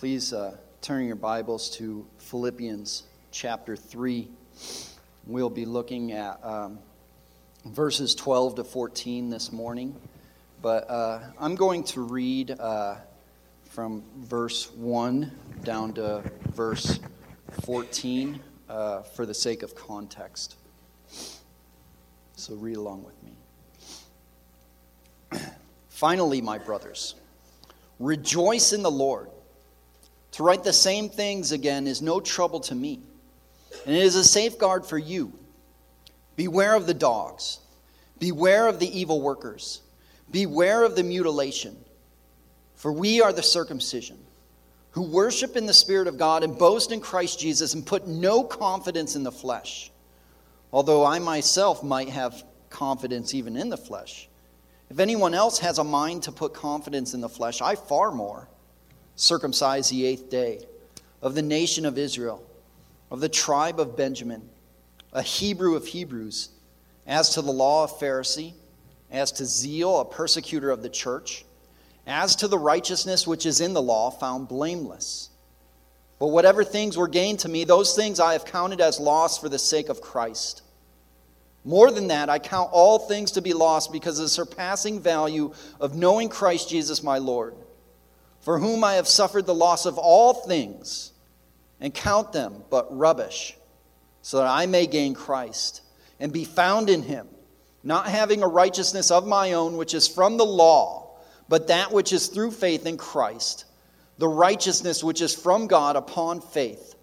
Please uh, turn your Bibles to Philippians chapter 3. We'll be looking at um, verses 12 to 14 this morning. But uh, I'm going to read uh, from verse 1 down to verse 14 uh, for the sake of context. So read along with me. Finally, my brothers, rejoice in the Lord. To write the same things again is no trouble to me, and it is a safeguard for you. Beware of the dogs, beware of the evil workers, beware of the mutilation, for we are the circumcision, who worship in the Spirit of God and boast in Christ Jesus and put no confidence in the flesh, although I myself might have confidence even in the flesh. If anyone else has a mind to put confidence in the flesh, I far more circumcised the eighth day, of the nation of Israel, of the tribe of Benjamin, a Hebrew of Hebrews, as to the law of Pharisee, as to zeal, a persecutor of the church, as to the righteousness which is in the law, found blameless. But whatever things were gained to me, those things I have counted as loss for the sake of Christ. More than that, I count all things to be lost because of the surpassing value of knowing Christ Jesus my Lord for whom I have suffered the loss of all things, and count them but rubbish, so that I may gain Christ and be found in him, not having a righteousness of my own which is from the law, but that which is through faith in Christ, the righteousness which is from God upon faith,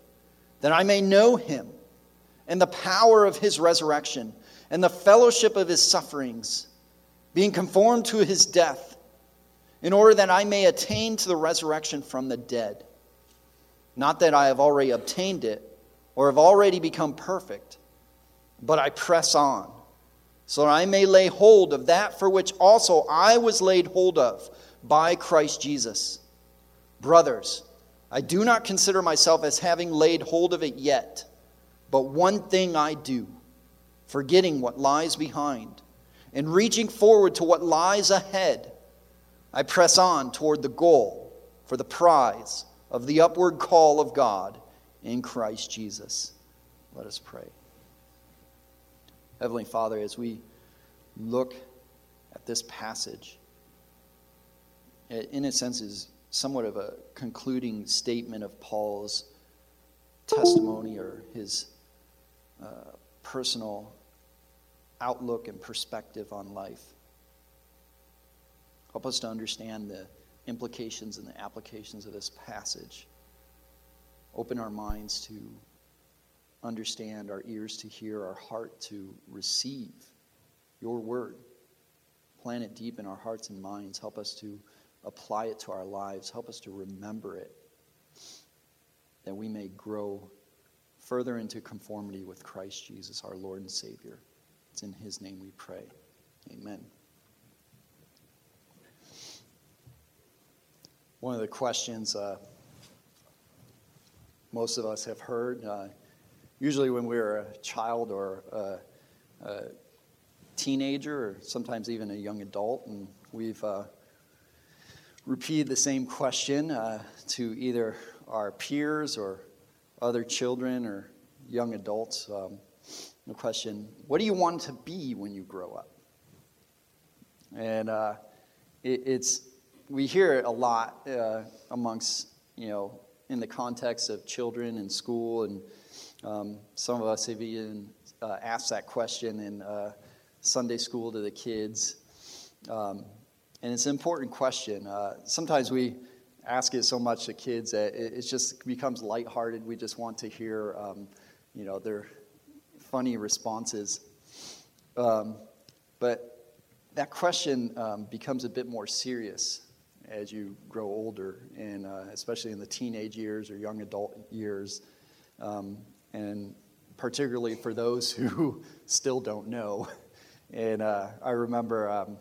that I may know him and the power of his resurrection and the fellowship of his sufferings, being conformed to his death in order that I may attain to the resurrection from the dead. Not that I have already obtained it or have already become perfect, but I press on, so that I may lay hold of that for which also I was laid hold of by Christ Jesus. Brothers, I do not consider myself as having laid hold of it yet, but one thing I do, forgetting what lies behind and reaching forward to what lies ahead. I press on toward the goal for the prize of the upward call of God in Christ Jesus. Let us pray. Heavenly Father, as we look at this passage, it, in a sense is somewhat of a concluding statement of Paul's testimony or his uh, personal outlook and perspective on life. Help us to understand the implications and the applications of this passage. Open our minds to understand, our ears to hear, our heart to receive your word. Plant it deep in our hearts and minds. Help us to apply it to our lives. Help us to remember it, that we may grow further into conformity with Christ Jesus, our Lord and Savior. It's in His name we pray. Amen. One of the questions uh, most of us have heard, uh, usually when we're a child or a, a, teenager, or sometimes even a young adult, and we've uh, repeated the same question uh, to either our peers or other children or young adults. Um, the question, what do you want to be when you grow up? And uh, it, it's we hear it a lot uh, amongst, you know, in the context of children in school, and um, some of us have even uh, asked that question in uh, Sunday school to the kids. Um, and it's an important question. Uh, sometimes we ask it so much to kids that it, it just becomes lighthearted. We just want to hear, um, you know, their funny responses. Um, but that question um, becomes a bit more serious as you grow older, and uh, especially in the teenage years or young adult years, um, and particularly for those who still don't know. And uh, I remember um,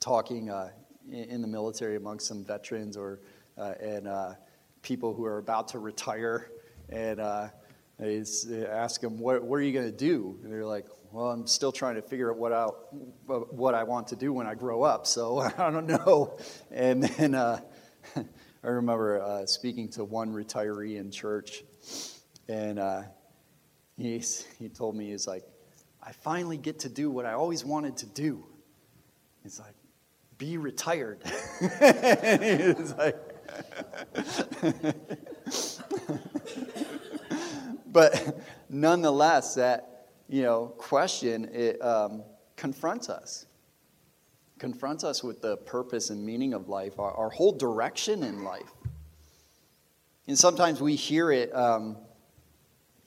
talking uh, in the military amongst some veterans or uh, and uh, people who are about to retire, and uh, I ask them, "What, what are you going to do?" And they're like, well, I'm still trying to figure out what, out what I want to do when I grow up, so I don't know. And then uh, I remember uh, speaking to one retiree in church, and uh, he's, he told me, he's like, I finally get to do what I always wanted to do. He's like, be retired. he's like, but nonetheless, that you know question it um, confronts us confronts us with the purpose and meaning of life, our, our whole direction in life. And sometimes we hear it, um,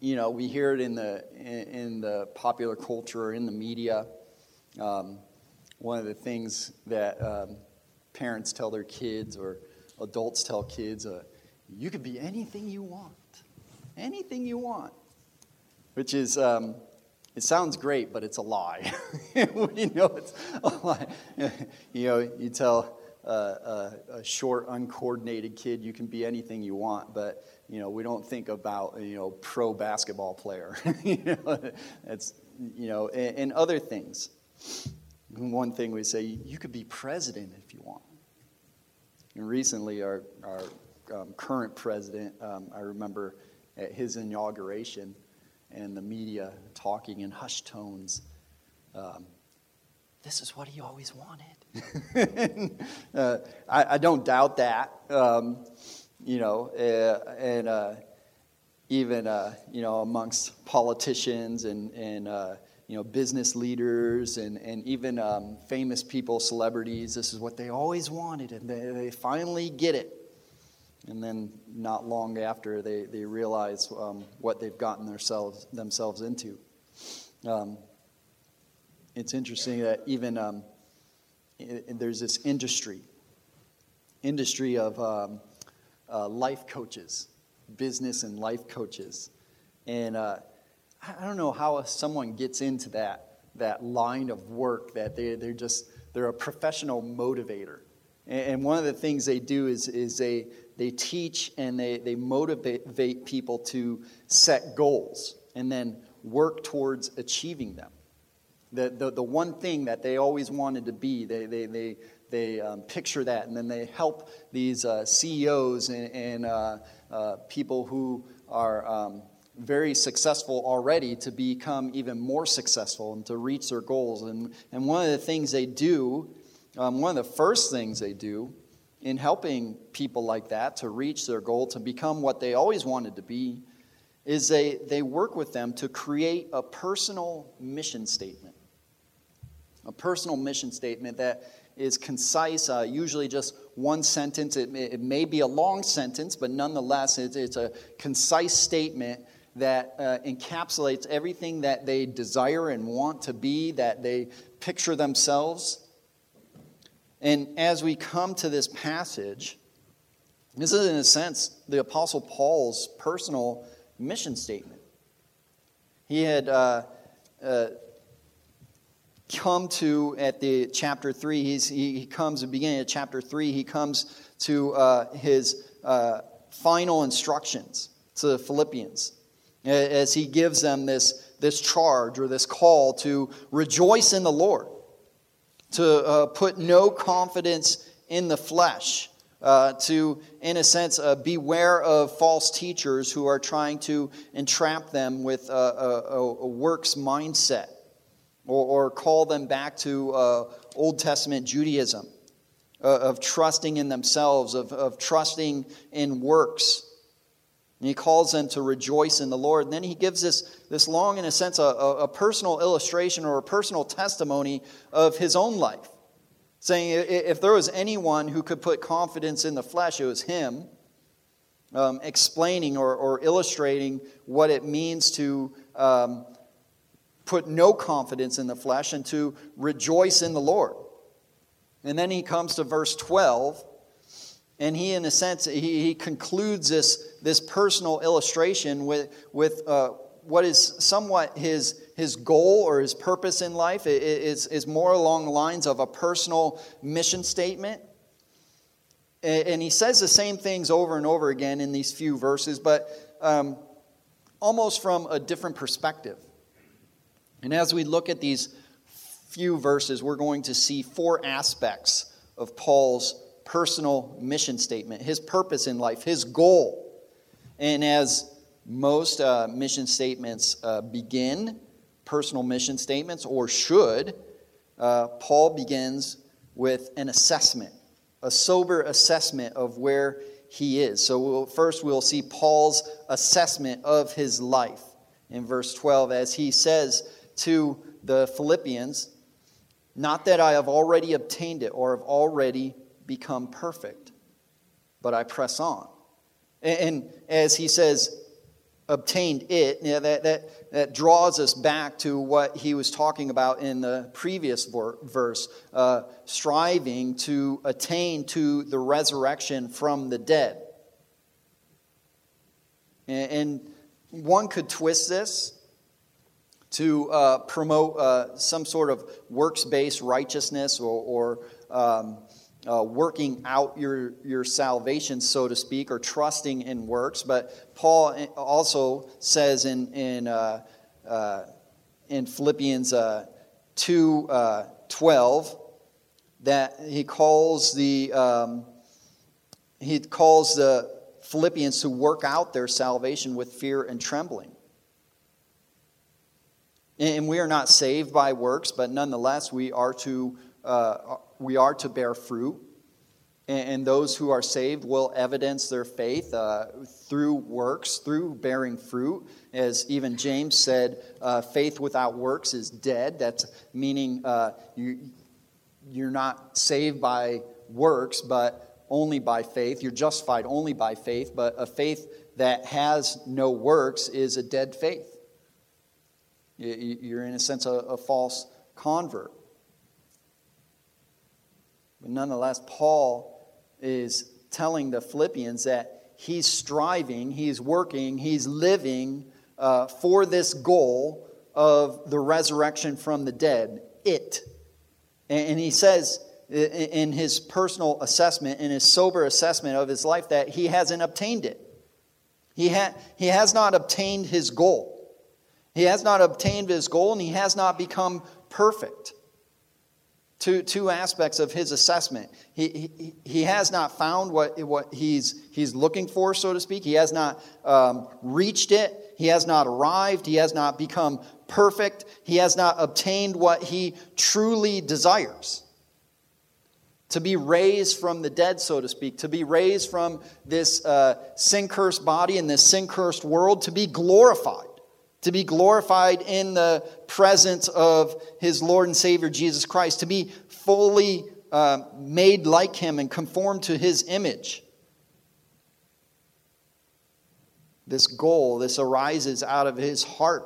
you know, we hear it in the, in, in, the popular culture or in the media. Um, one of the things that um, parents tell their kids or adults tell kids, uh, you could be anything you want. Anything you want. Which is, um, it sounds great, but it's a lie. we know it's a lie. you know, you tell a, a, a, short, uncoordinated kid you can be anything you want, but you know, we don't think about you know pro basketball player. you know, it's you know, and, and other things. One thing we say, you could be president if you want. And recently, our our um, current president, um, I remember at his inauguration and the media talking in hushed tones. Um, this is what he always wanted. uh, I, I, don't doubt that. Um, you know, uh, and uh, even uh, you know amongst politicians and and uh, you know business leaders and and even um, famous people, celebrities. This is what they always wanted, and they, they finally get it. And then, not long after, they, they realize um, what they've gotten themselves, themselves into. Um, it's interesting that even um, it, there's this industry, industry of um, uh, life coaches, business and life coaches. And uh, I don't know how someone gets into that, that line of work that they, they're just, they're a professional motivator. And one of the things they do is, is they, they teach and they, they motivate people to set goals and then work towards achieving them. The, the, the one thing that they always wanted to be, they, they, they, they um, picture that and then they help these uh, CEOs and, and uh, uh, people who are um, very successful already to become even more successful and to reach their goals. And, and one of the things they do, um, one of the first things they do, in helping people like that to reach their goal, to become what they always wanted to be, is they, they work with them to create a personal mission statement. A personal mission statement that is concise, uh, usually just one sentence. It may, it may, be a long sentence, but nonetheless, it's, it's a concise statement that uh, encapsulates everything that they desire and want to be, that they picture themselves and as we come to this passage, this is, in a sense, the Apostle Paul's personal mission statement. He had uh, uh, come to, at the chapter 3, he's, he, he comes, at the beginning of chapter 3, he comes to uh, his uh, final instructions to the Philippians as he gives them this, this charge or this call to rejoice in the Lord to uh, put no confidence in the flesh, uh, to, in a sense, uh, beware of false teachers who are trying to entrap them with a, a, a works mindset or, or, call them back to uh, Old Testament Judaism uh, of trusting in themselves, of, of trusting in works. And he calls them to rejoice in the Lord. And then he gives this, this long, in a sense, a, a personal illustration or a personal testimony of his own life. Saying if there was anyone who could put confidence in the flesh, it was him. Um, explaining or, or, illustrating what it means to um, put no confidence in the flesh and to rejoice in the Lord. And then he comes to verse 12 and he, in a sense, he, he concludes this, this personal illustration with, with uh, what is somewhat his, his goal or his purpose in life. It is, is more along the lines of a personal mission statement. And he says the same things over and over again in these few verses, but um, almost from a different perspective. And as we look at these few verses, we're going to see four aspects of Paul's personal mission statement, his purpose in life, his goal. And as most uh, mission statements uh, begin, personal mission statements, or should, uh, Paul begins with an assessment, a sober assessment of where he is. So we'll, first we'll see Paul's assessment of his life in verse 12 as he says to the Philippians, Not that I have already obtained it or have already become perfect, but I press on. And, and as he says, obtained it, yeah, that, that, that draws us back to what he was talking about in the previous verse, uh, striving to attain to the resurrection from the dead. And, and one could twist this to uh, promote uh, some sort of works based righteousness or, or um, uh, working out your, your salvation, so to speak, or trusting in works. But Paul also says in, in, uh, uh, in Philippians uh, 2 uh, 12 that he calls the um, he calls the Philippians to work out their salvation with fear and trembling. And we are not saved by works, but nonetheless we are to uh, we are to bear fruit. And those who are saved will evidence their faith uh, through works, through bearing fruit. As even James said, uh, faith without works is dead. That's meaning uh, you, you're not saved by works, but only by faith. You're justified only by faith, but a faith that has no works is a dead faith. You're, in a sense, a, a false convert. But nonetheless, Paul is telling the Philippians that he's striving, he's working, he's living uh, for this goal of the resurrection from the dead. It. And he says in his personal assessment, in his sober assessment of his life, that he hasn't obtained it. He, ha- he has not obtained his goal. He has not obtained his goal and he has not become perfect. Two, two aspects of his assessment. He, he, he has not found what, what he's, he's looking for, so to speak. He has not um, reached it. He has not arrived. He has not become perfect. He has not obtained what he truly desires. To be raised from the dead, so to speak, to be raised from this uh, sin cursed body in this sin cursed world, to be glorified to be glorified in the presence of his Lord and Savior Jesus Christ, to be fully uh, made like him and conformed to his image. This goal, this arises out of his heart.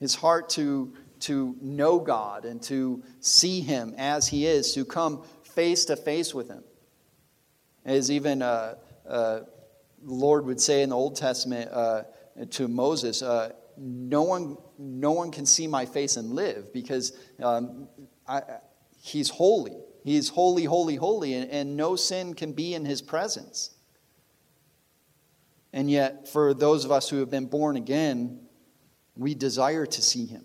His heart to, to know God and to see him as he is, to come face to face with him. As even uh, uh, Lord would say in the Old Testament, uh, to Moses, uh, no, one, no one can see my face and live because um, I, he's holy. He's holy, holy, holy, and, and no sin can be in his presence. And yet, for those of us who have been born again, we desire to see him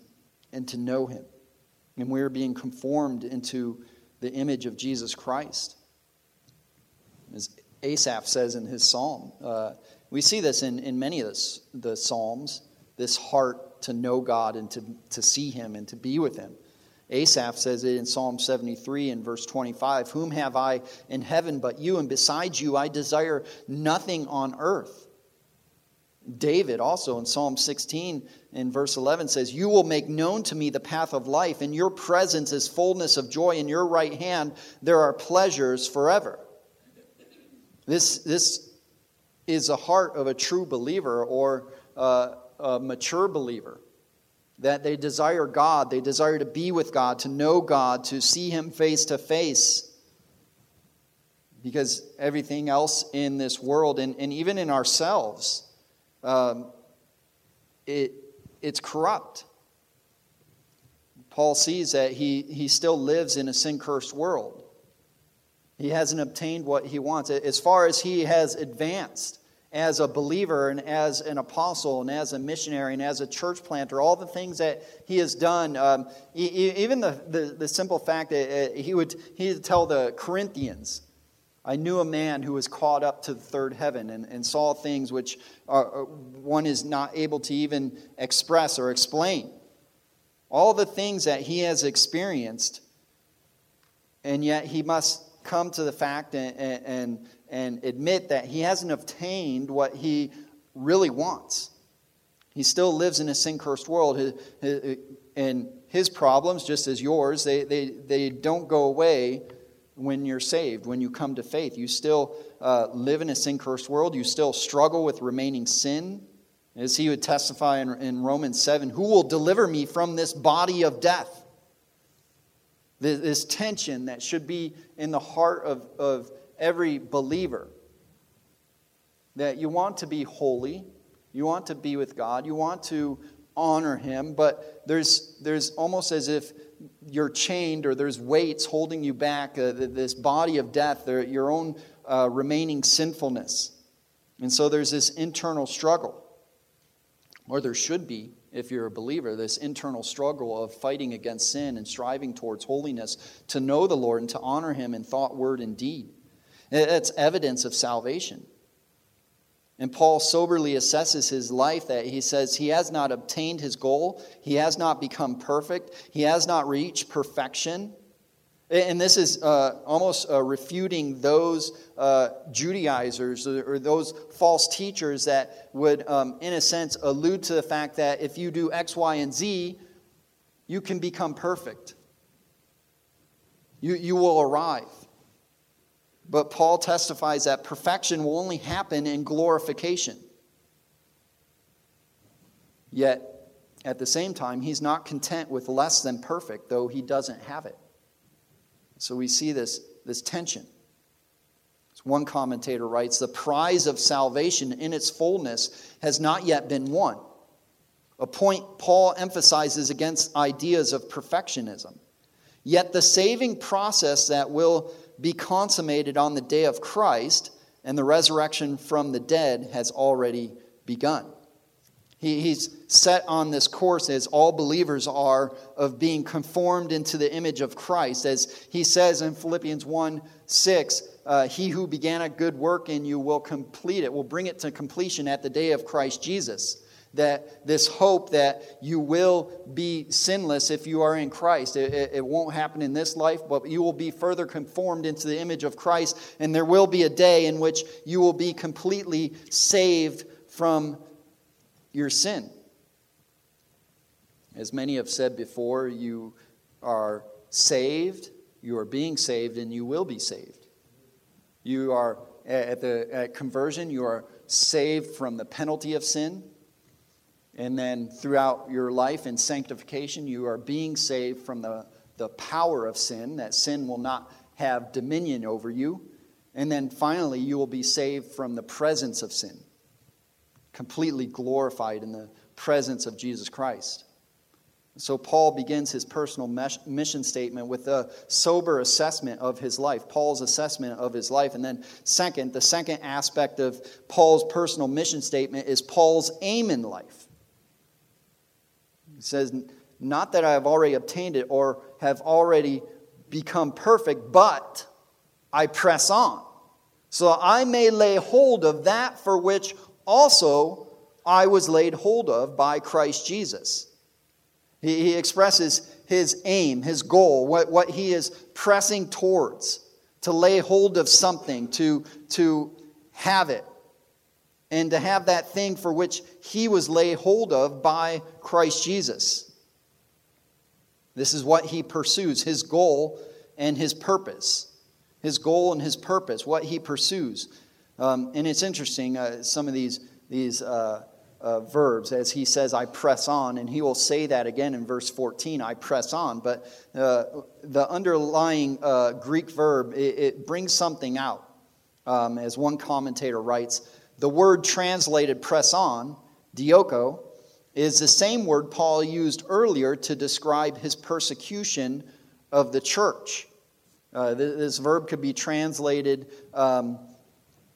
and to know him. And we're being conformed into the image of Jesus Christ. As Asaph says in his psalm, uh, we see this in, in many of the, the Psalms this heart to know God and to, to see Him and to be with Him. Asaph says it in Psalm 73 and verse 25 Whom have I in heaven but you, and besides you I desire nothing on earth. David also in Psalm 16 in verse 11 says, You will make known to me the path of life. In your presence is fullness of joy. In your right hand there are pleasures forever. This, this is the heart of a true believer or a, a mature believer. That they desire God, they desire to be with God, to know God, to see Him face to face. Because everything else in this world, and, and even in ourselves, um, it, it's corrupt. Paul sees that he, he still lives in a sin cursed world. He hasn't obtained what he wants. As far as he has advanced, as a believer and as an apostle and as a missionary and as a church planter, all the things that he has done, um, even the, the, the, simple fact that uh, he would, he would tell the Corinthians, I knew a man who was caught up to the third heaven and, and saw things which are, uh, one is not able to even express or explain. All the things that he has experienced, and yet he must come to the fact and, and, and admit that he hasn't obtained what he really wants. He still lives in a sin cursed world, and his problems, just as yours, they, they, they don't go away when you're saved, when you come to faith. You still uh, live in a sin cursed world, you still struggle with remaining sin. As he would testify in, in Romans 7 Who will deliver me from this body of death? This, tension that should be in the heart of, of every believer. That you want to be holy, you want to be with God, you want to honor Him, but there's, there's almost as if you're chained or there's weights holding you back, uh, this body of death, your own uh, remaining sinfulness. And so there's this internal struggle, or there should be if you're a believer, this internal struggle of fighting against sin and striving towards holiness to know the Lord and to honor Him in thought, word, and deed. It's evidence of salvation. And Paul soberly assesses his life that he says he has not obtained his goal, he has not become perfect, he has not reached perfection. And this is uh, almost uh, refuting those uh, Judaizers or, those false teachers that would, um, in a sense, allude to the fact that if you do X, Y, and Z, you can become perfect. You, you will arrive. But Paul testifies that perfection will only happen in glorification. Yet, at the same time, he's not content with less than perfect, though he doesn't have it. So we see this, this tension. As one commentator writes The prize of salvation in its fullness has not yet been won. A point Paul emphasizes against ideas of perfectionism. Yet the saving process that will be consummated on the day of Christ and the resurrection from the dead has already begun. He, he's set on this course, as all believers are, of being conformed into the image of Christ. As he says in Philippians 1 6, uh, He who began a good work in you will complete it, will bring it to completion at the day of Christ Jesus that this hope that you will be sinless if you are in Christ. It, it, it, won't happen in this life, but you will be further conformed into the image of Christ, and there will be a day in which you will be completely saved from your sin. As many have said before, you are saved, you are being saved, and you will be saved. You are at the at conversion, you are saved from the penalty of sin. And then throughout your life in sanctification, you are being saved from the, the power of sin, that sin will not have dominion over you. And then finally, you will be saved from the presence of sin, completely glorified in the presence of Jesus Christ. So, Paul begins his personal mission statement with a sober assessment of his life, Paul's assessment of his life. And then, second, the second aspect of Paul's personal mission statement is Paul's aim in life. He says, Not that I have already obtained it or have already become perfect, but I press on, so I may lay hold of that for which also I was laid hold of by Christ Jesus. He, he expresses his aim, his goal, what, what he is pressing towards to lay hold of something, to, to have it and to have that thing for which he was laid hold of by Christ Jesus. This is what he pursues, his goal and his purpose. His goal and his purpose, what he pursues. Um, and it's interesting, uh, some of these, these uh, uh, verbs, as he says, I press on, and he will say that again in verse 14, I press on. But uh, the underlying uh, Greek verb, it, it, brings something out. Um, as one commentator writes, the word translated press on, dioko, is the same word Paul used earlier to describe his persecution of the church. Uh, this verb could be translated um,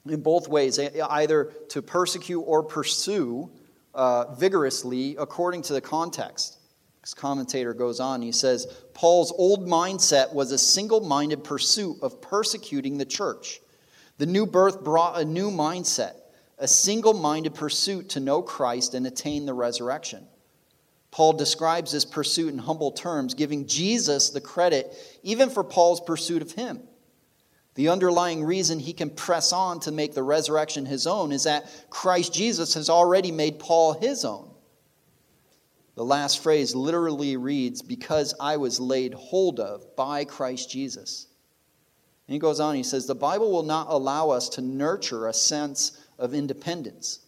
in both ways, either to persecute or pursue uh, vigorously according to the context. This commentator goes on, he says, Paul's old mindset was a single minded pursuit of persecuting the church. The new birth brought a new mindset, a single minded pursuit to know Christ and attain the resurrection. Paul describes this pursuit in humble terms, giving Jesus the credit even for Paul's pursuit of him. The underlying reason he can press on to make the resurrection his own is that Christ Jesus has already made Paul his own. The last phrase literally reads, Because I was laid hold of by Christ Jesus. And he goes on, he says, The Bible will not allow us to nurture a sense of independence.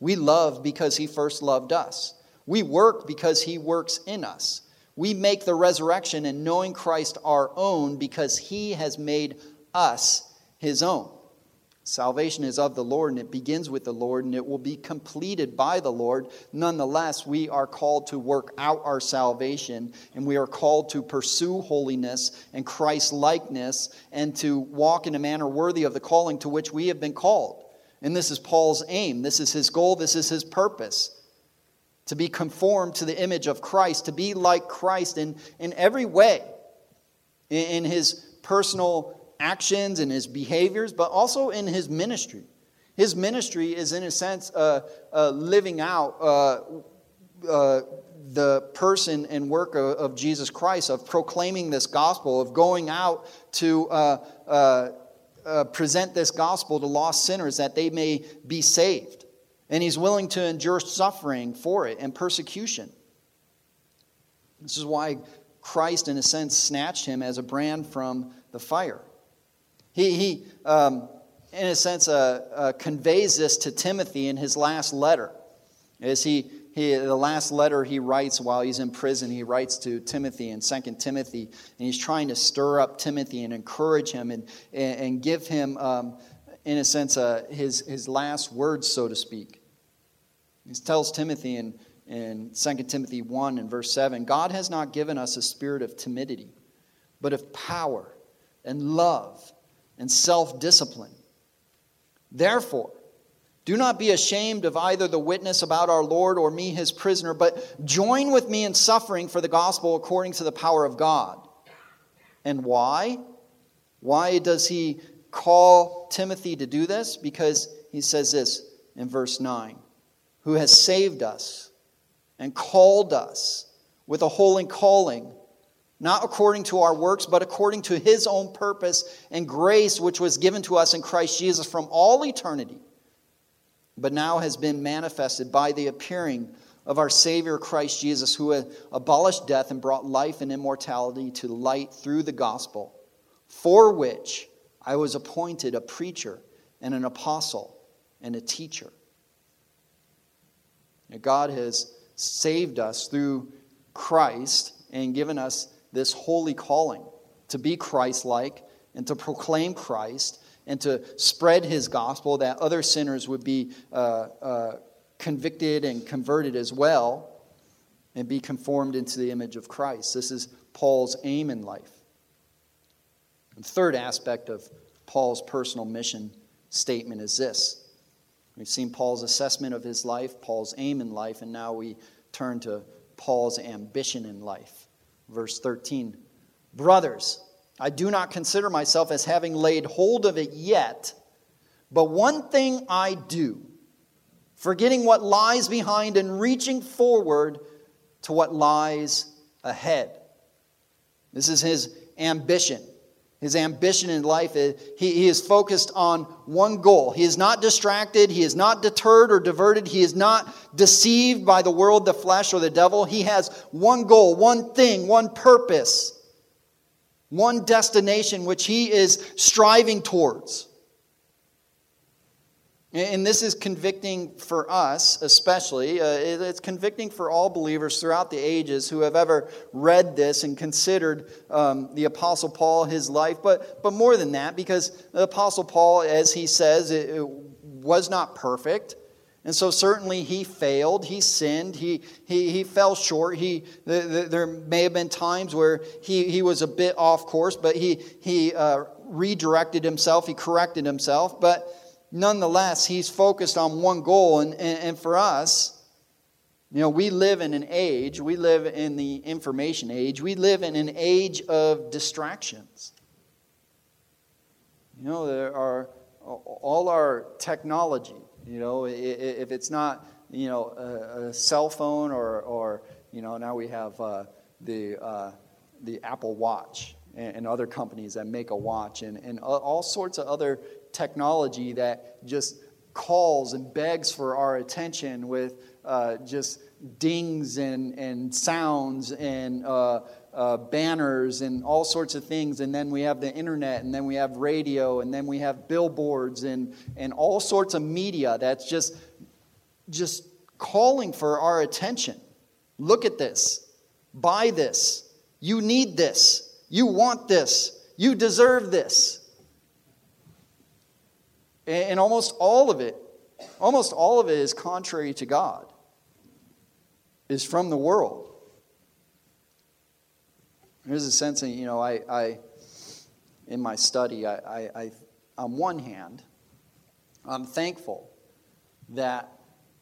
We love because he first loved us. We work because he works in us. We make the resurrection and knowing Christ our own because he has made us his own. Salvation is of the Lord, and it begins with the Lord, and it will be completed by the Lord. Nonetheless, we are called to work out our salvation, and we are called to pursue holiness and Christ likeness, and to walk in a manner worthy of the calling to which we have been called. And this is Paul's aim. This is his goal. This is his purpose. To be conformed to the image of Christ, to be like Christ in, in every way, in, in his personal actions and his behaviors, but also in his ministry. His ministry is, in a sense, uh, uh, living out uh, uh the person and work of, of, Jesus Christ, of proclaiming this gospel, of going out to uh, uh, present this gospel to lost sinners that they may be saved. And he's willing to endure suffering for it and persecution. This is why Christ, in a sense, snatched him as a brand from the fire. He, he um, in a sense, uh, uh, conveys this to Timothy in his last letter. As he, he, the last letter he writes while he's in prison, he writes to Timothy in 2 Timothy, and he's trying to stir up Timothy and encourage him and, and, and give him, um, in a sense, uh, his, his last words, so to speak. He tells Timothy in, in 2 Timothy 1 and verse 7 God has not given us a spirit of timidity, but of power and love and self discipline. Therefore, do not be ashamed of either the witness about our Lord or me, his prisoner, but join with me in suffering for the gospel according to the power of God. And why? Why does he call Timothy to do this? Because he says this in verse 9 Who has saved us and called us with a holy calling not according to our works, but according to his own purpose and grace, which was given to us in Christ Jesus from all eternity, but now has been manifested by the appearing of our Savior Christ Jesus, who abolished death and brought life and immortality to light through the gospel, for which I was appointed a preacher and an apostle and a teacher. God has saved us through Christ and given us this holy calling to be Christ like and to proclaim Christ and to spread his gospel that other sinners would be uh, uh, convicted and converted as well and be conformed into the image of Christ. This is Paul's aim in life. The third aspect of Paul's personal mission statement is this. We've seen Paul's assessment of his life, Paul's aim in life, and now we turn to Paul's ambition in life. Verse 13 Brothers, I do not consider myself as having laid hold of it yet, but one thing I do, forgetting what lies behind and reaching forward to what lies ahead. This is his ambition. His ambition in life, is, he, is focused on one goal. He is not distracted. He is not deterred or diverted. He is not deceived by the world, the flesh, or the devil. He has one goal, one thing, one purpose, one destination which he is striving towards. And this is convicting for us, especially. Uh, it's convicting for all believers throughout the ages who have ever read this and considered um, the Apostle Paul, his life. But, but more than that, because the Apostle Paul, as he says, it, it was not perfect. And so certainly he failed, he sinned, he, he, he fell short. He, the, the, there may have been times where he, he was a bit off course, but he, he uh, redirected himself, he corrected himself. But nonetheless, he's focused on one goal. And, and, and for us, you know, we live in an age, we live in the information age, we live in an age of distractions. You know, there are all our technology, you know, if it's not, you know, a, cell phone or, or, you know, now we have uh, the, uh, the Apple Watch and, and, other companies that make a watch and, and all sorts of other technology that just calls and begs for our attention with uh, just dings and, and sounds and uh, uh, banners and all sorts of things. And then we have the internet, and then we have radio, and then we have billboards and, and all sorts of media that's just, just calling for our attention. Look at this. Buy this. You need this. You want this. You deserve this. And almost all of it, almost all of it is contrary to God, is from the world. There's a sense that, you know, I, I in my study, I, I, I, on one hand, I'm thankful that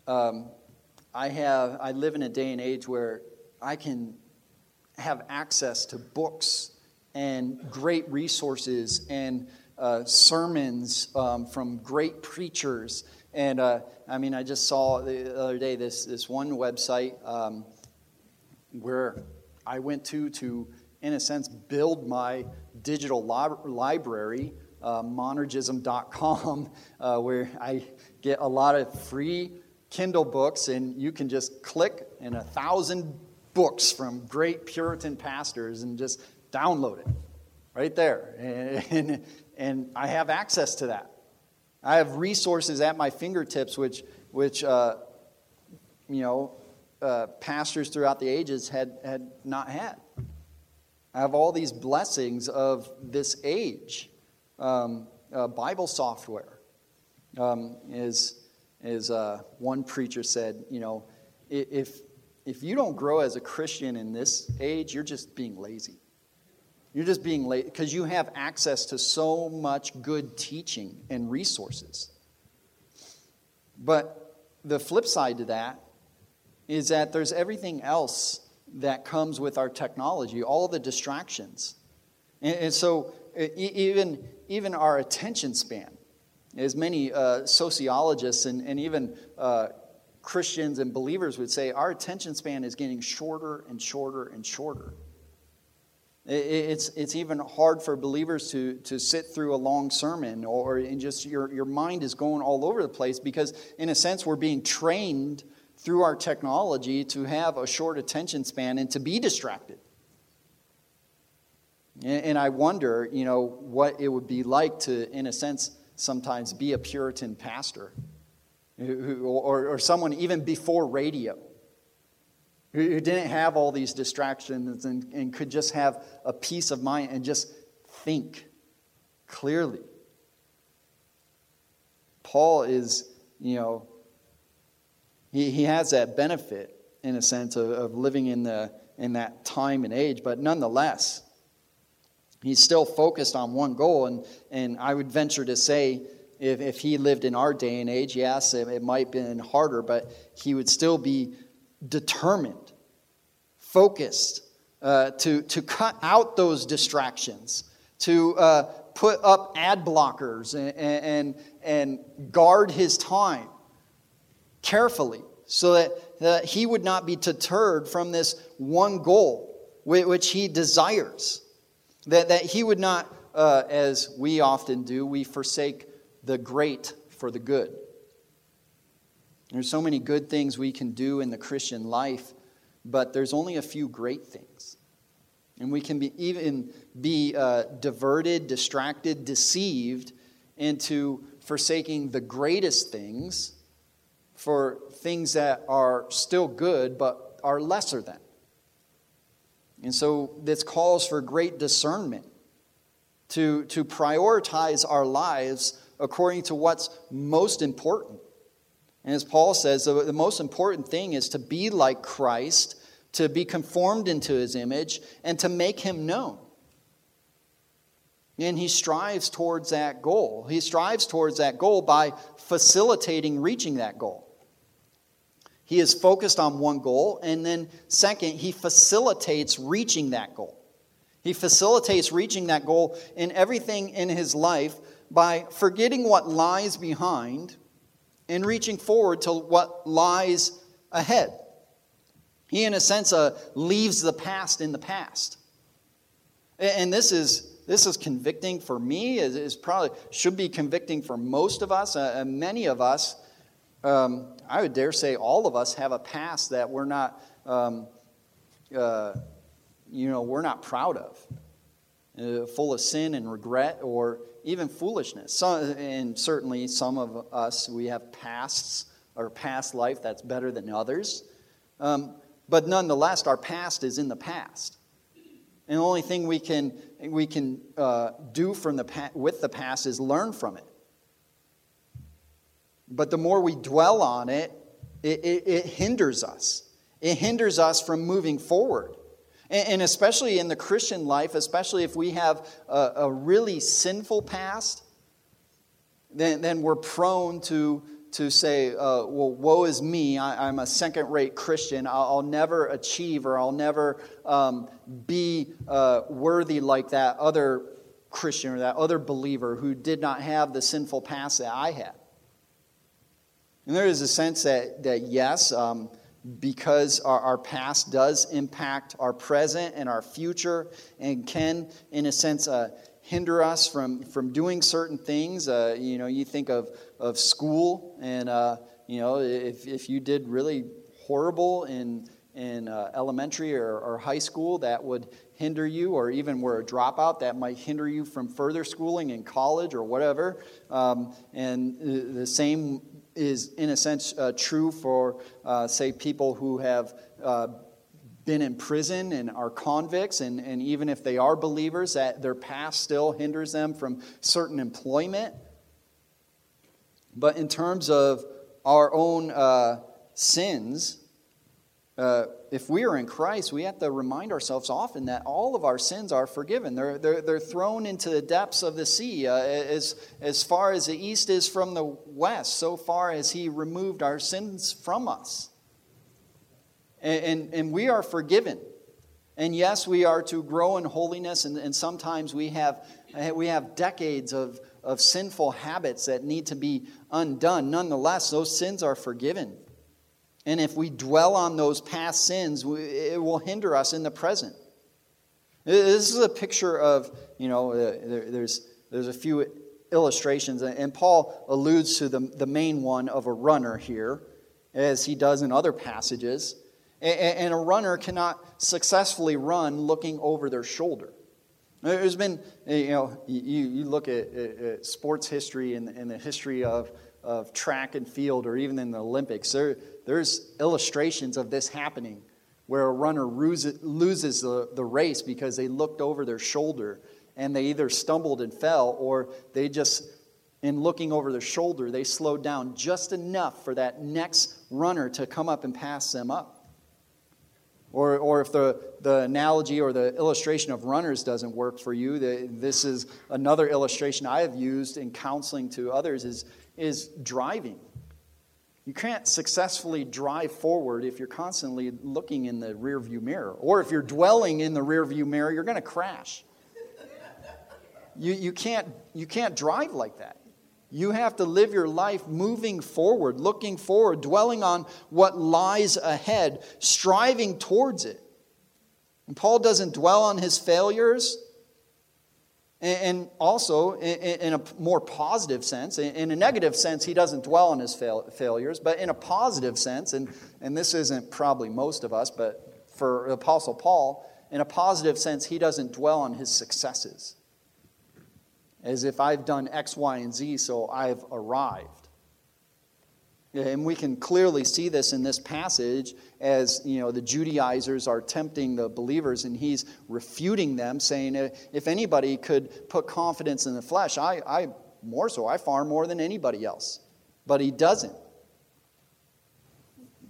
um, I have, I live in a day and age where I can have access to books and great resources and uh, sermons um, from great preachers. And uh, I mean, I just saw the other day this, this one website um, where I went to to in a sense, build my digital library, uh, monergism.com, uh, where I get a lot of free Kindle books, and you can just click and a thousand books from great Puritan pastors and just download it right there. And, and, and I have access to that. I have resources at my fingertips, which, which uh, you know, uh, pastors throughout the ages had, had not had. I have all these blessings of this age. Um, uh, Bible software. Um, is, is uh, one preacher said, you know, if, if you don't grow as a Christian in this age, you're just being lazy. You're just being lazy because you have access to so much good teaching and resources. But the flip side to that is that there's everything else that comes with our technology, all the distractions. And, and so, even, even our attention span, as many uh, sociologists and, and even uh, Christians and believers would say, our attention span is getting shorter and shorter and shorter. It's, it's even hard for believers to, to sit through a long sermon or and just your, your mind is going all over the place because, in a sense, we're being trained through our technology to have a short attention span and to be distracted. And I wonder, you know, what it would be like to, in a sense, sometimes be a Puritan pastor or, or someone even before radio who didn't have all these distractions and, and could just have a peace of mind and just think clearly. Paul is, you know, he, he has that benefit, in a sense, of, of living in, the, in that time and age, but nonetheless, he's still focused on one goal. And, and I would venture to say, if, if he lived in our day and age, yes, it, it might have been harder, but he would still be determined, focused uh, to, to cut out those distractions, to uh, put up ad blockers and, and, and guard his time carefully so that, that he would not be deterred from this one goal which he desires. That, that he would not, uh, as we often do, we forsake the great for the good. There's so many good things we can do in the Christian life, but there's only a few great things. And we can be, even be uh, diverted, distracted, deceived into forsaking the greatest things for things that are still good but are lesser than. And so this calls for great discernment to, to prioritize our lives according to what's most important. And as Paul says, the, most important thing is to be like Christ, to be conformed into his image, and to make him known. And he strives towards that goal. He strives towards that goal by facilitating reaching that goal. He is focused on one goal, and then, second, he facilitates reaching that goal. He facilitates reaching that goal in everything in his life by forgetting what lies behind and reaching forward to what lies ahead. He, in a sense, uh, leaves the past in the past. And this is this is convicting for me. Is probably should be convicting for most of us. Uh, many of us, um, I would dare say, all of us have a past that we're not, um, uh, you know, we're not proud of, uh, full of sin and regret, or even foolishness. Some, and certainly, some of us we have pasts or past life that's better than others. Um, but nonetheless, our past is in the past. And the only thing we can, we can uh, do from the, with the past is learn from it. But the more we dwell on it, it, it, it hinders us. It hinders us from moving forward. And, especially in the Christian life, especially if we have a, a really sinful past, then, then we're prone to to say, uh, well, woe is me, I, am a second rate Christian, I'll, I'll, never achieve or I'll never um, be uh, worthy like that other Christian or that other believer who did not have the sinful past that I had. And there is a sense that, that yes, um, because our, our past does impact our present and our future and can, in a sense, uh, hinder us from, from doing certain things. Uh, you know, you think of, of school, and, uh, you know, if, if you did really horrible in, in uh, elementary or, or high school, that would hinder you, or even were a dropout, that might hinder you from further schooling in college or whatever. Um, and the same is, in a sense, uh, true for, uh, say, people who have uh, been in prison and are convicts, and, and even if they are believers, that their past still hinders them from certain employment. But in terms of our own uh, sins, uh, if we are in Christ, we have to remind ourselves often that all of our sins are forgiven. They're, they're, they're thrown into the depths of the sea. Uh, as, as far as the east is from the west, so far as He removed our sins from us and, and, and we are forgiven. And yes, we are to grow in holiness, and, and sometimes we have, we have decades of, of sinful habits that need to be undone. Nonetheless, those sins are forgiven. And if we dwell on those past sins, it will hinder us in the present. This is a picture of, you know, uh, there's, there's a few illustrations, and Paul alludes to the, the main one of a runner here, as he does in other passages. And a runner cannot successfully run looking over their shoulder. There's been, you know, you, you look at, sports history and, the history of, of track and field, or even in the Olympics, there, there's illustrations of this happening where a runner loses the, the race because they looked over their shoulder and they either stumbled and fell or they just, in looking over their shoulder, they slowed down just enough for that next runner to come up and pass them up. Or, or if the, the analogy or the illustration of runners doesn't work for you, the, this is another illustration I have used in counseling to others is, is driving. You can't successfully drive forward if you're constantly looking in the rearview mirror. Or if you're dwelling in the rearview mirror, you're going to crash. You, you, can't, you can't drive like that. You have to live your life moving forward, looking forward, dwelling on what lies ahead, striving towards it. And Paul doesn't dwell on his failures. And also, in a more positive sense, in a negative sense, he doesn't dwell on his failures, but in a positive sense, and, and this isn't probably most of us, but for Apostle Paul, in a positive sense, he doesn't dwell on his successes as if I've done X, Y, and Z, so I've arrived. And we can clearly see this in this passage as you know the Judaizers are tempting the believers, and he's refuting them, saying, "If anybody could put confidence in the flesh, I, I more so, I far more than anybody else." But he doesn't.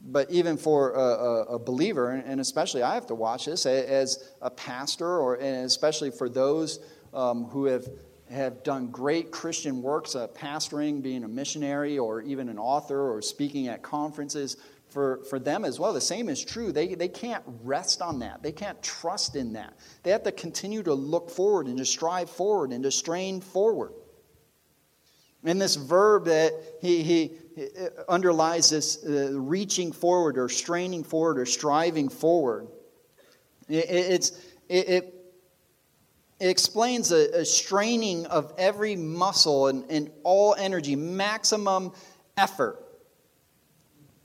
But even for a, a, a believer, and especially I have to watch this as a pastor, or and especially for those um, who have, have done great Christian works, uh, pastoring, being a missionary, or even an author, or speaking at conferences. For, for them as well, the same is true. They, they can't rest on that. They can't trust in that. They have to continue to look forward and to strive forward and to strain forward. And this verb that he, he, underlies this uh, reaching forward or straining forward or striving forward. It, it's, it, it, it explains a, a, straining of every muscle and, and all energy, maximum effort.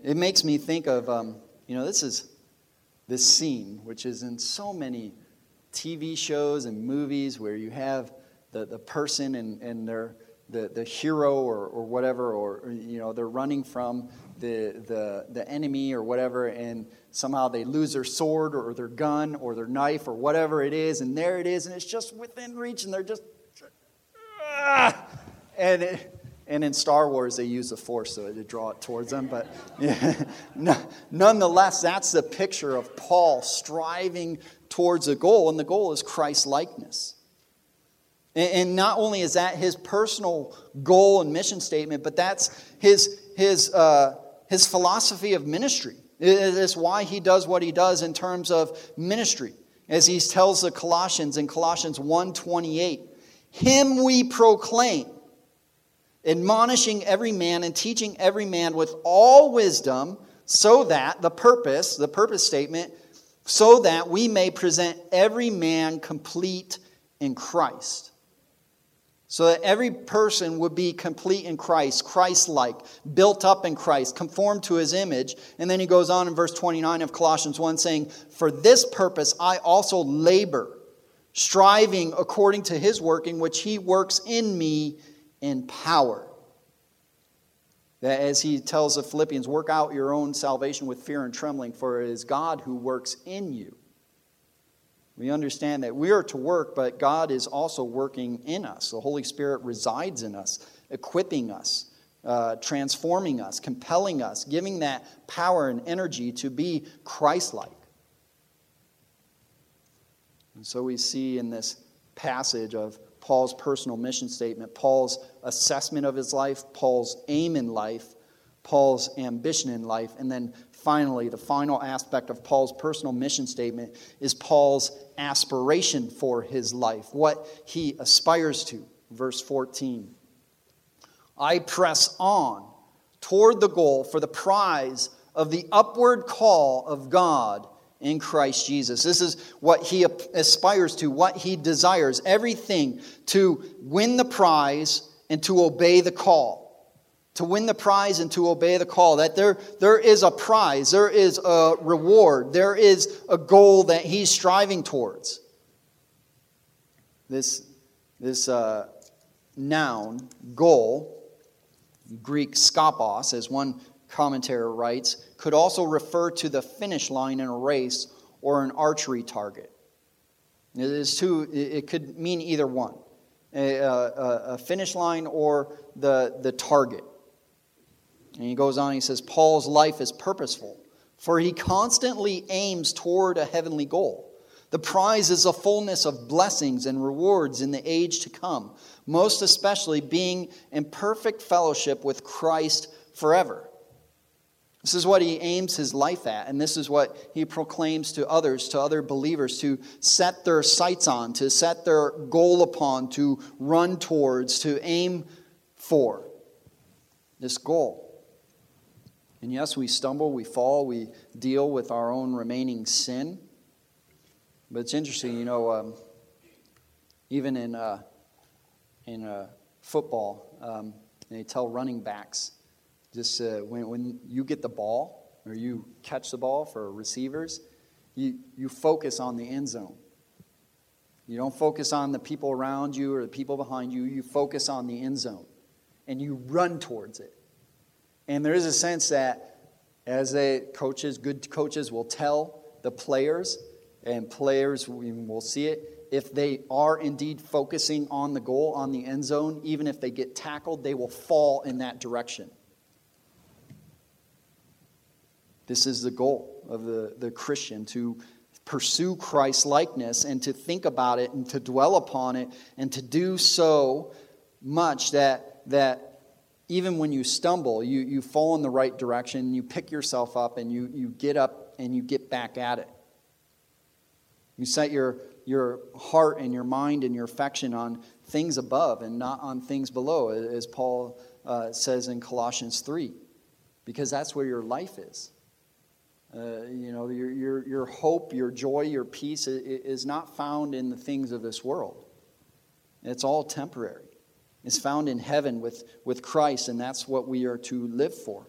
It makes me think of, um, you know, this is this scene, which is in so many TV shows and movies where you have the, the person and, and they're the, the hero or, or whatever, or, or, you know, they're running from the, the, the enemy or whatever, and somehow they lose their sword or their gun or their knife or whatever it is, and there it is, and it's just within reach, and they're just. Ah! And, it, and in Star Wars, they use the Force so to draw it towards them. But yeah, nonetheless, that's the picture of Paul striving towards a goal, and the goal is Christ likeness. And not only is that his personal goal and mission statement, but that's his, his, uh, his philosophy of ministry. It's why he does what he does in terms of ministry. As he tells the Colossians in Colossians 1:28, him we proclaim, admonishing every man and teaching every man with all wisdom, so that the purpose, the purpose statement, so that we may present every man complete in Christ so that every person would be complete in Christ, Christ like, built up in Christ, conformed to his image. And then he goes on in verse 29 of Colossians 1 saying, For this purpose I also labor, striving according to his working, which he works in me in power. That as he tells the Philippians, work out your own salvation with fear and trembling, for it is God who works in you we understand that we are to work, but God is also working in us. The Holy Spirit resides in us, equipping us, uh, transforming us, compelling us, giving that power and energy to be Christ like. And so we see in this passage of Paul's personal mission statement, Paul's assessment of his life, Paul's aim in life, Paul's ambition in life, and then finally, the final aspect of Paul's personal mission statement is Paul's aspiration for his life, what he aspires to. Verse 14 I press on toward the goal for the prize of the upward call of God in Christ Jesus. This is what he aspires to, what he desires, everything to win the prize and to obey the call to win the prize and to obey the call. That there, there is a prize, there is a reward, there is a goal that he's striving towards. This, this uh, noun, goal, Greek skopos, as one commentator writes, could also refer to the finish line in a race or an archery target. It, is two, it could mean either one a, a, a finish line or the, the target. And he goes on, he says, Paul's life is purposeful, for he constantly aims toward a heavenly goal. The prize is a fullness of blessings and rewards in the age to come, most especially being in perfect fellowship with Christ forever. This is what he aims his life at, and this is what he proclaims to others, to other believers, to set their sights on, to set their goal upon, to run towards, to aim for. This goal. And yes, we stumble, we fall, we deal with our own remaining sin. But it's interesting, you know, um, even in, uh, in uh, football, um, they tell running backs just uh, when, when you get the ball or you catch the ball for receivers, you, you focus on the end zone. You don't focus on the people around you or the people behind you, you focus on the end zone and you run towards it. And there is a sense that as they coaches, good coaches will tell the players, and players will see it, if they are indeed focusing on the goal, on the end zone, even if they get tackled, they will fall in that direction. This is the goal of the, the Christian to pursue Christ likeness and to think about it and to dwell upon it and to do so much that, that even when you stumble, you, you fall in the right direction, you pick yourself up and you, you get up and you get back at it. You set your, your heart and your mind and your affection on things above and not on things below, as Paul uh, says in Colossians 3, because that's where your life is. Uh, you know, your, your, your hope, your joy, your peace is not found in the things of this world. It's all temporary. It's found in heaven with, with Christ, and that's what we are to live for.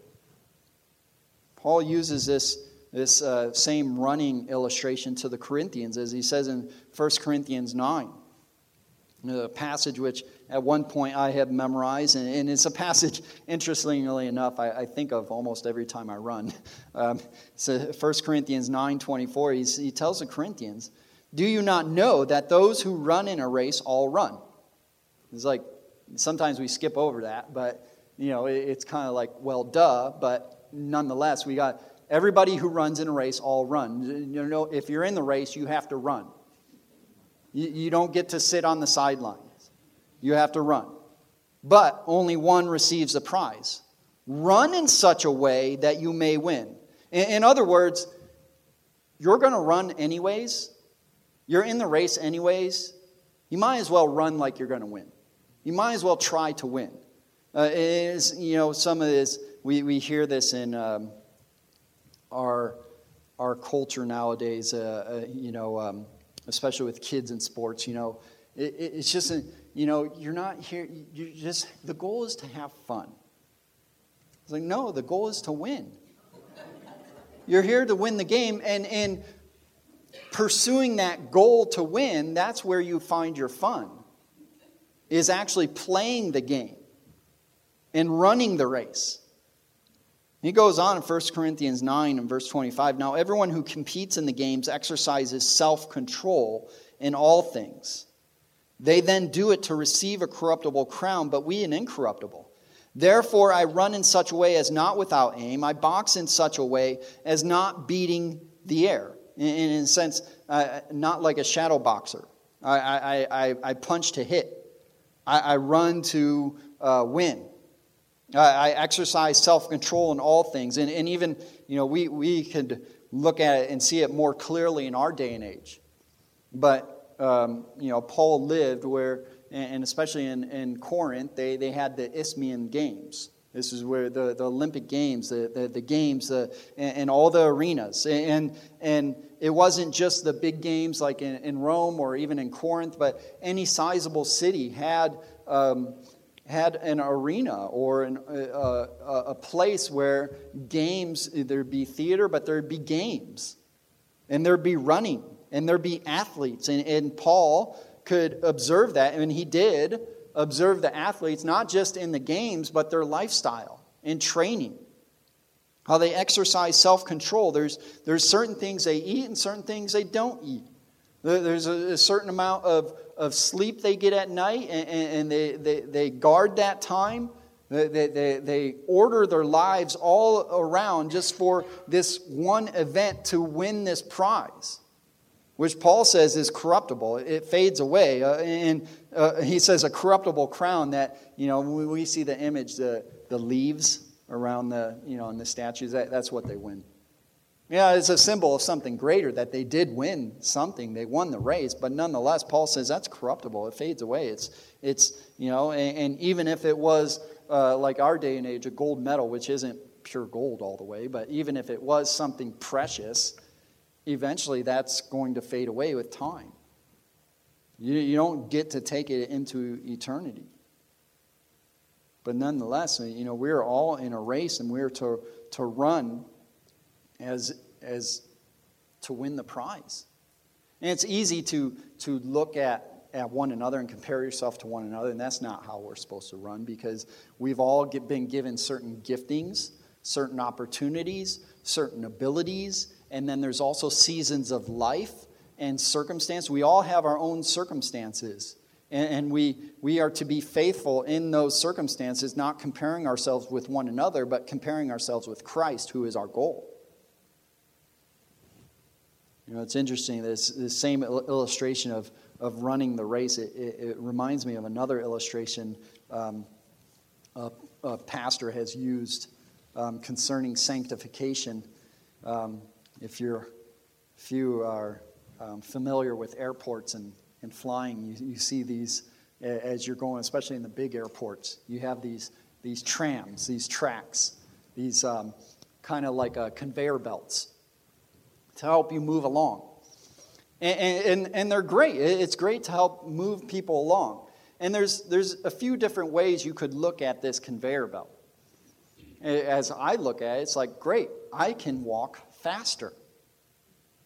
Paul uses this, this uh, same running illustration to the Corinthians, as he says in 1 Corinthians 9 a passage which at one point I have memorized, and, and it's a passage, interestingly enough, I, I, think of almost every time I run. Um, so 1 Corinthians 9 24, he tells the Corinthians, Do you not know that those who run in a race all run? It's like sometimes we skip over that, but you know, it, it's kind of like, well, duh, but nonetheless, we got everybody who runs in a race all run. You know, if you're in the race, you have to run. You, you don't get to sit on the sidelines, you have to run. But only one receives a prize. Run in such a way that you may win. In, other words, you're going to run anyways. You're in the race anyways. You might as well run like you're going to win. You might as well try to win. Uh, is, you know, some of this, we, we hear this in um, our, our culture nowadays, uh, uh, you know, um, especially with kids in sports. You know, it, it's just, you know, you're not here, you just, the goal is to have fun. It's like, no, the goal is to win. You're here to win the game, and, in pursuing that goal to win, that's where you find your fun, is actually playing the game and running the race. He goes on in 1 Corinthians 9 and verse 25. Now, everyone who competes in the games exercises self control in all things. They then do it to receive a corruptible crown, but we an incorruptible. Therefore, I run in such a way as not without aim. I box in such a way as not beating the air. In, in a sense, uh, not like a shadow boxer. I, I, I, I punch to hit, I, I run to uh, win. I exercise self control in all things. And, and even, you know, we, we could look at it and see it more clearly in our day and age. But, um, you know, Paul lived where, and especially in, in Corinth, they, they had the Isthmian Games. This is where the, the Olympic Games, the, the, the games, the, and, and, all the arenas. And, and it wasn't just the big games like in, in Rome or even in Corinth, but any sizable city had um, had an arena or an, uh, a place where games, there'd be theater, but there'd be games. And there'd be running, and there'd be athletes. And, and Paul could observe that, and he did observe the athletes, not just in the games, but their lifestyle and training. How they exercise self control. There's, there's certain things they eat and certain things they don't eat. There's a, a certain amount of of sleep they get at night and, and they, they, they guard that time. They, they, they order their lives all around just for this one event to win this prize, which Paul says is corruptible. It fades away. Uh, and uh, he says a corruptible crown that, you know, we see the image, the, the leaves around the, you know, in the statues, that, that's what they win. Yeah, it's a symbol of something greater that they did win something. They won the race, but nonetheless, Paul says that's corruptible. It fades away. It's, it's you know, and, and even if it was uh, like our day and age, a gold medal, which isn't pure gold all the way, but even if it was something precious, eventually that's going to fade away with time. You, you don't get to take it into eternity. But nonetheless, uh, you know, we're all in a race and we're to, to run as, as to win the prize. And it's easy to, to look at, at one another and compare yourself to one another, and that's not how we're supposed to run because we've all get, been given certain giftings, certain opportunities, certain abilities, and then there's also seasons of life and circumstance. We all have our own circumstances. And, and we, we are to be faithful in those circumstances, not comparing ourselves with one another, but comparing ourselves with Christ, who is our goal. You know, it's interesting, this, this same illustration of, of running the race, it, it, it reminds me of another illustration um, a, a, pastor has used um, concerning sanctification. Um, if, you're, if you are um, familiar with airports and, and flying, you, you see these as you're going, especially in the big airports. You have these, these trams, these tracks, these um, kind of like uh, conveyor belts to help you move along. And, and, and they're great. It's great to help move people along. And there's, there's a few different ways you could look at this conveyor belt. As I look at it, it's like, great, I can walk faster.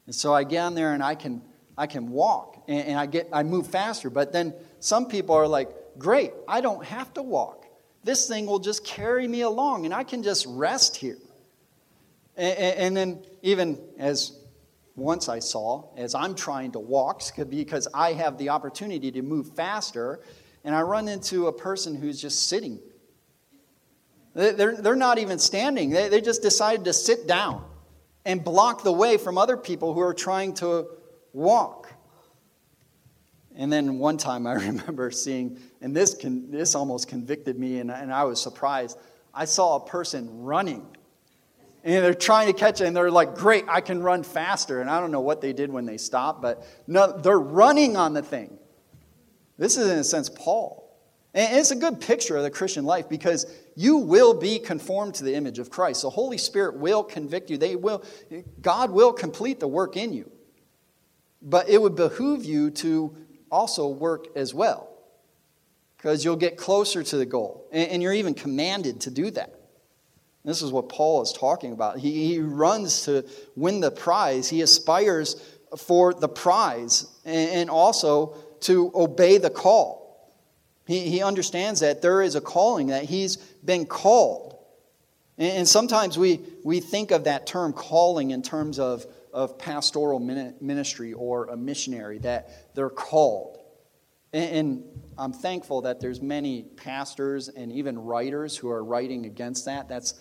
And so I get on there and I can, I can walk and, and I, get, I move faster. But then some people are like, great, I don't have to walk. This thing will just carry me along and I can just rest here. And, and then, even as once I saw, as I'm trying to walk, because I have the opportunity to move faster, and I run into a person who's just sitting. They're, they're not even standing, they, they just decided to sit down and block the way from other people who are trying to walk. And then one time I remember seeing, and this, con, this almost convicted me, and, and I was surprised. I saw a person running and they're trying to catch it, and they're like, great, I can run faster. And I don't know what they did when they stopped, but no, they're running on the thing. This is, in a sense, Paul. And it's a good picture of the Christian life because you will be conformed to the image of Christ. The Holy Spirit will convict you. They will, God will complete the work in you. But it would behoove you to also work as well because you'll get closer to the goal. And you're even commanded to do that. This is what Paul is talking about. He, he runs to win the prize, he aspires for the prize and, also to obey the call. He, he understands that there is a calling, that he's been called. And, and sometimes we, we think of that term calling in terms of, of pastoral ministry or a missionary, that they're called. And, and I'm thankful that there's many pastors and even writers who are writing against that. That's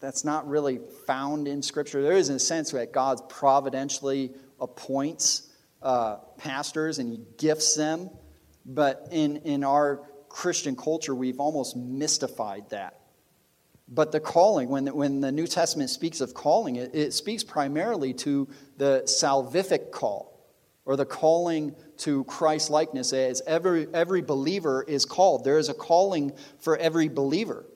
that's not really found in Scripture. There is a sense that God providentially appoints uh, pastors and he gifts them, but in, in our Christian culture, we've almost mystified that. But the calling, when, when the New Testament speaks of calling, it, it speaks primarily to the salvific call, or the calling to Christ likeness, as every, every believer is called. There is a calling for every believer.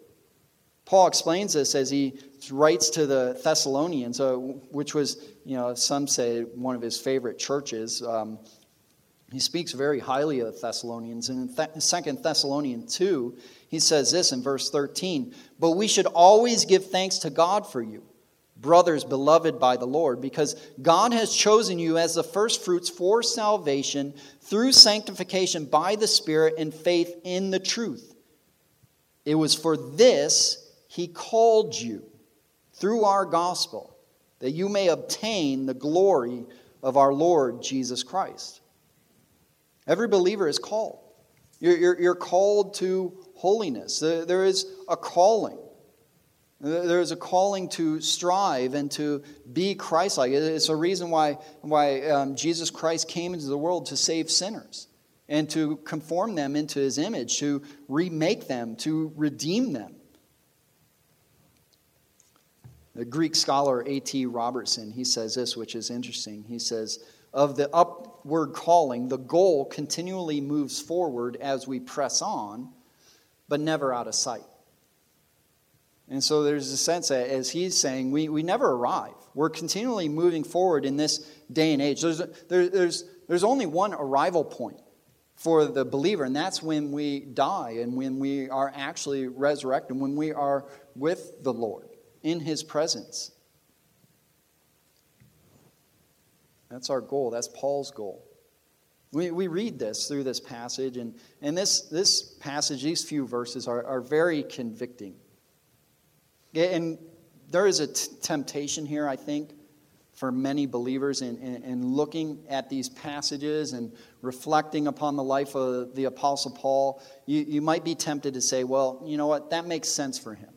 Paul explains this as he writes to the Thessalonians, uh, which was, you know, some say one of his favorite churches. Um, he speaks very highly of the Thessalonians. And in 2 Thessalonians 2, he says this in verse 13 But we should always give thanks to God for you, brothers beloved by the Lord, because God has chosen you as the firstfruits for salvation through sanctification by the Spirit and faith in the truth. It was for this he called you through our gospel that you may obtain the glory of our Lord Jesus Christ. Every believer is called. You're, you're, you're called to holiness. There is a calling. There is a calling to strive and to be Christ like. It's a reason why, why um, Jesus Christ came into the world to save sinners and to conform them into his image, to remake them, to redeem them. The Greek scholar A.T. Robertson, he says this, which is interesting. He says, Of the upward calling, the goal continually moves forward as we press on, but never out of sight. And so there's a sense that, as he's saying, we, we never arrive. We're continually moving forward in this day and age. There's, there, there's, there's only one arrival point for the believer, and that's when we die and when we are actually resurrected, when we are with the Lord in his presence. That's our goal. That's Paul's goal. We, we read this through this passage, and, and this, this passage, these few verses, are, are very convicting. And there is a t- temptation here, I think, for many believers in, in, in, looking at these passages and reflecting upon the life of the Apostle Paul. You, you might be tempted to say, well, you know what, that makes sense for him.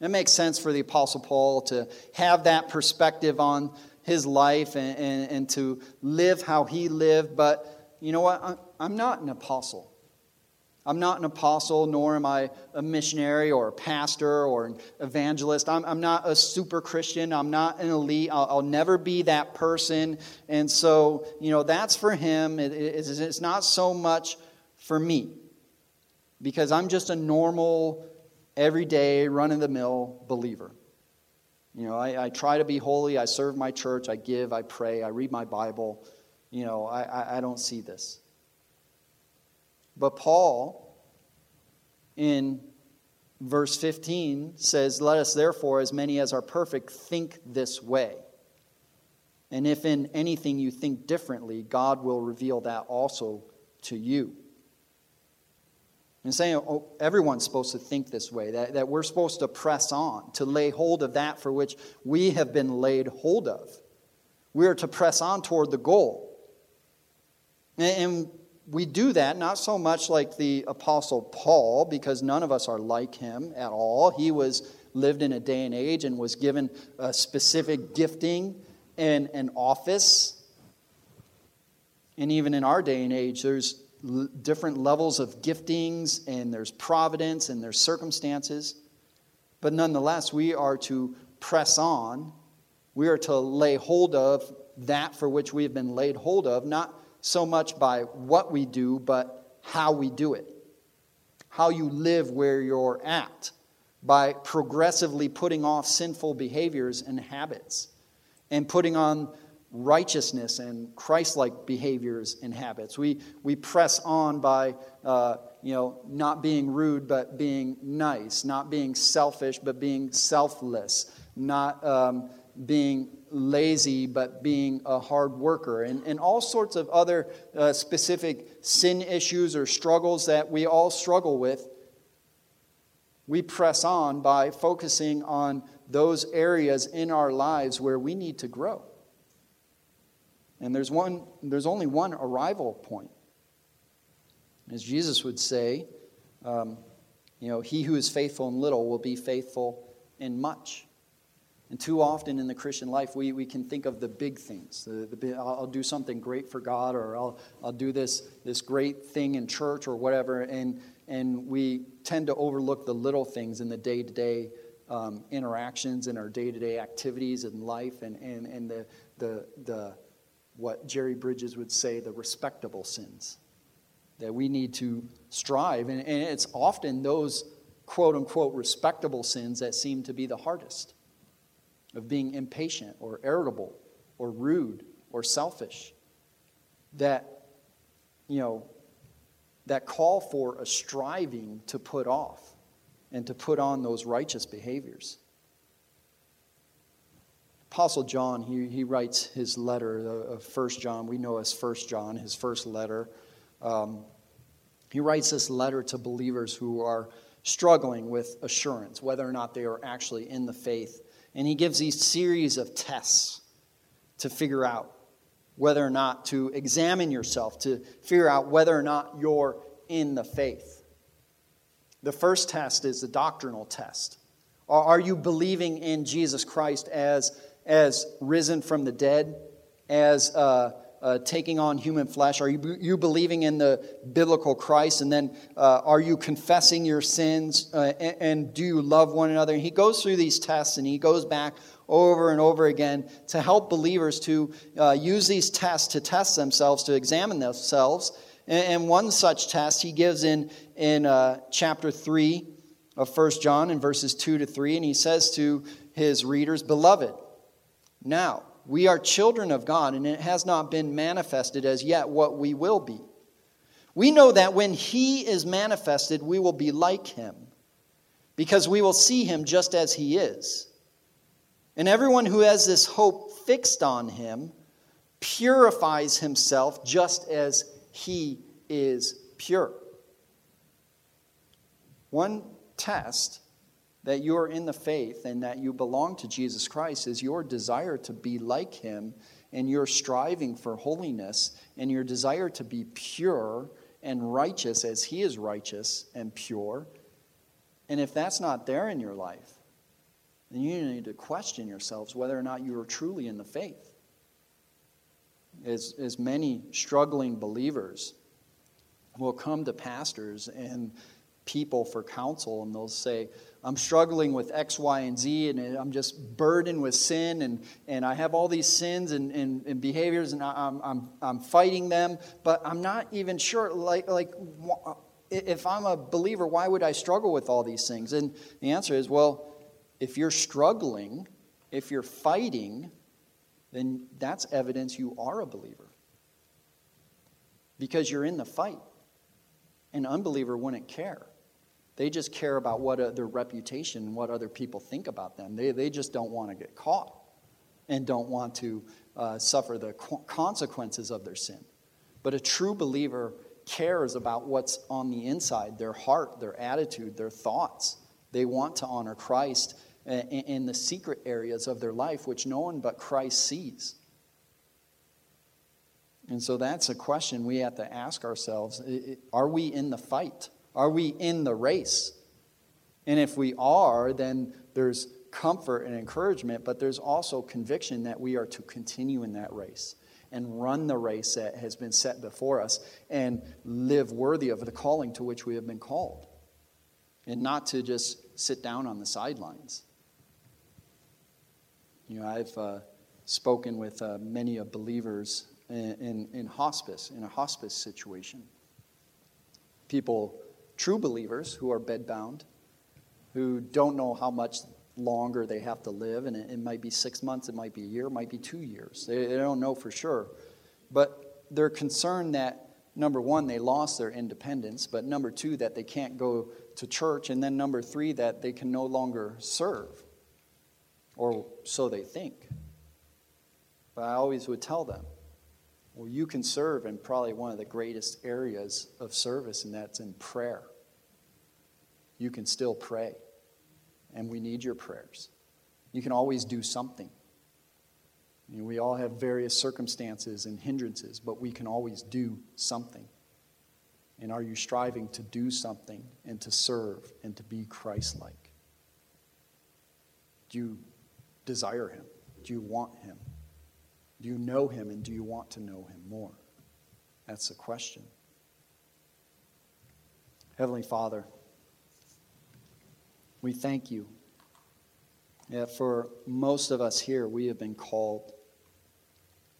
It makes sense for the Apostle Paul to have that perspective on his life and, and, and to live how he lived. But you know what? I'm not an apostle. I'm not an apostle, nor am I a missionary or a pastor or an evangelist. I'm, I'm not a super Christian. I'm not an elite. I'll, I'll, never be that person. And so, you know, that's for him. It, it's, it's not so much for me because I'm just a normal, everyday, run of the mill believer. You know, I, I, try to be holy. I serve my church. I give. I pray. I read my Bible. You know, I, I, I don't see this. But Paul, in verse 15, says, Let us therefore, as many as are perfect, think this way. And if in anything you think differently, God will reveal that also to you. And saying oh, everyone's supposed to think this way, that, that we're supposed to press on, to lay hold of that for which we have been laid hold of. We are to press on toward the goal. And, and we do that not so much like the apostle Paul because none of us are like him at all. He was lived in a day and age and was given a specific gifting and an office. And even in our day and age, there's different levels of giftings and there's providence and there's circumstances. But nonetheless, we are to press on. We are to lay hold of that for which we have been laid hold of, not so much by what we do, but how we do it. How you live where you're at by progressively putting off sinful behaviors and habits and putting on righteousness and Christ-like behaviors and habits. We, we press on by, uh, you know, not being rude but being nice, not being selfish but being selfless, not um, being lazy but being a hard worker, and, and all sorts of other uh, specific sin issues or struggles that we all struggle with. We press on by focusing on those areas in our lives where we need to grow. And there's, one, there's only one arrival point. As Jesus would say, um, you know, he who is faithful in little will be faithful in much. And too often in the Christian life, we, we can think of the big things. The, the, I'll, do something great for God, or I'll, I'll do this, this great thing in church, or whatever. And, and we tend to overlook the little things in the day to day interactions and our day to day activities in life, and, and, and the, the, the, what Jerry Bridges would say, the respectable sins that we need to strive. And, and it's often those quote unquote respectable sins that seem to be the hardest of being impatient or irritable or rude or selfish that, you know, that call for a striving to put off and to put on those righteous behaviors. Apostle John, he, he writes his letter of First John, we know as First John, his first letter. Um, he writes this letter to believers who are struggling with assurance, whether or not they are actually in the faith and he gives these series of tests to figure out whether or not to examine yourself, to figure out whether or not you're in the faith. The first test is the doctrinal test. Are you believing in Jesus Christ as, as risen from the dead, as uh, uh, taking on human flesh? Are you, you believing in the biblical Christ? And then uh, are you confessing your sins? Uh, and, and, do you love one another? And he goes through these tests and he goes back over and over again to help believers to uh, use these tests to test themselves, to examine themselves. And, and one such test he gives in, in uh, chapter 3 of 1 John in verses 2 to 3. And he says to his readers, Beloved, now, we are children of God, and it has not been manifested as yet what we will be. We know that when He is manifested, we will be like Him, because we will see Him just as He is. And everyone who has this hope fixed on Him purifies himself just as He is pure. One test that you are in the faith and that you belong to Jesus Christ is your desire to be like him and your striving for holiness and your desire to be pure and righteous as he is righteous and pure. And if that's not there in your life, then you need to question yourselves whether or not you are truly in the faith. as, as many struggling believers will come to pastors and people for counsel and they'll say, I'm struggling with X, Y, and Z, and I'm just burdened with sin, and, and I have all these sins and, and, and behaviors, and I'm, I'm, I'm fighting them, but I'm not even sure, like, like, if I'm a believer, why would I struggle with all these things? And the answer is, well, if you're struggling, if you're fighting, then that's evidence you are a believer. Because you're in the fight. An unbeliever wouldn't care. They just care about what uh, their reputation and what other people think about them. They, they just don't want to get caught and don't want to uh, suffer the consequences of their sin. But a true believer cares about what's on the inside their heart, their attitude, their thoughts. They want to honor Christ in the secret areas of their life, which no one but Christ sees. And so that's a question we have to ask ourselves Are we in the fight? Are we in the race? And if we are, then there's comfort and encouragement, but there's also conviction that we are to continue in that race and run the race that has been set before us and live worthy of the calling to which we have been called. And not to just sit down on the sidelines. You know, I've uh, spoken with uh, many of believers in, in, in hospice, in a hospice situation. People true believers who are bedbound, who don't know how much longer they have to live, and it, it, might be six months, it might be a year, it might be two years. They, they don't know for sure. But they're concerned that, number one, they lost their independence, but number two, that they can't go to church, and then number three, that they can no longer serve, or so they think. But I always would tell them, well, you can serve in probably one of the greatest areas of service, and that's in prayer. You can still pray, and we need your prayers. You can always do something. We all have various circumstances and hindrances, but we can always do something. And are you striving to do something and to serve and to be Christ like? Do you desire Him? Do you want Him? Do you know him and do you want to know him more? That's the question. Heavenly Father, we thank you for most of us here, we have been called.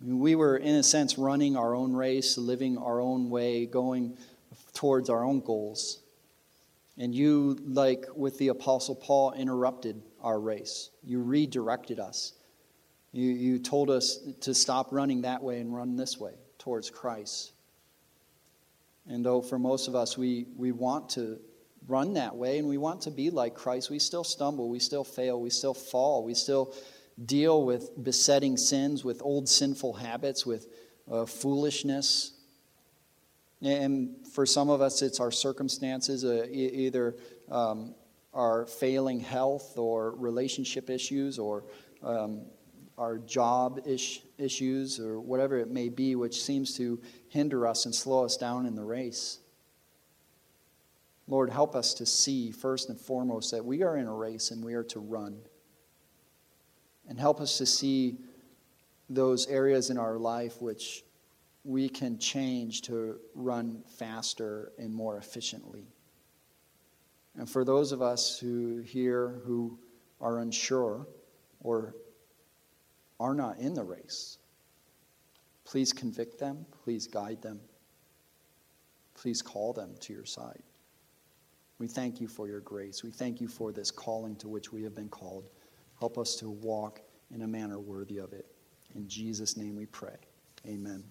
We were, in a sense, running our own race, living our own way, going towards our own goals. And you, like with the Apostle Paul, interrupted our race. You redirected us. You, you told us to stop running that way and run this way towards Christ. And though for most of us we, we want to run that way and we want to be like Christ, we still stumble, we still fail, we still fall, we still deal with besetting sins, with old sinful habits, with uh, foolishness. And for some of us, it's our circumstances, uh, e- either um, our failing health or relationship issues or um, our job ish, issues or whatever it may be, which seems to hinder us and slow us down in the race. Lord, help us to see first and foremost that we are in a race and we are to run. And help us to see those areas in our life which we can change to run faster and more efficiently. And for those of us who here who are unsure or are not in the race. Please convict them. Please guide them. Please call them to your side. We thank you for your grace. We thank you for this calling to which we have been called. Help us to walk in a manner worthy of it. In Jesus' name we pray. Amen.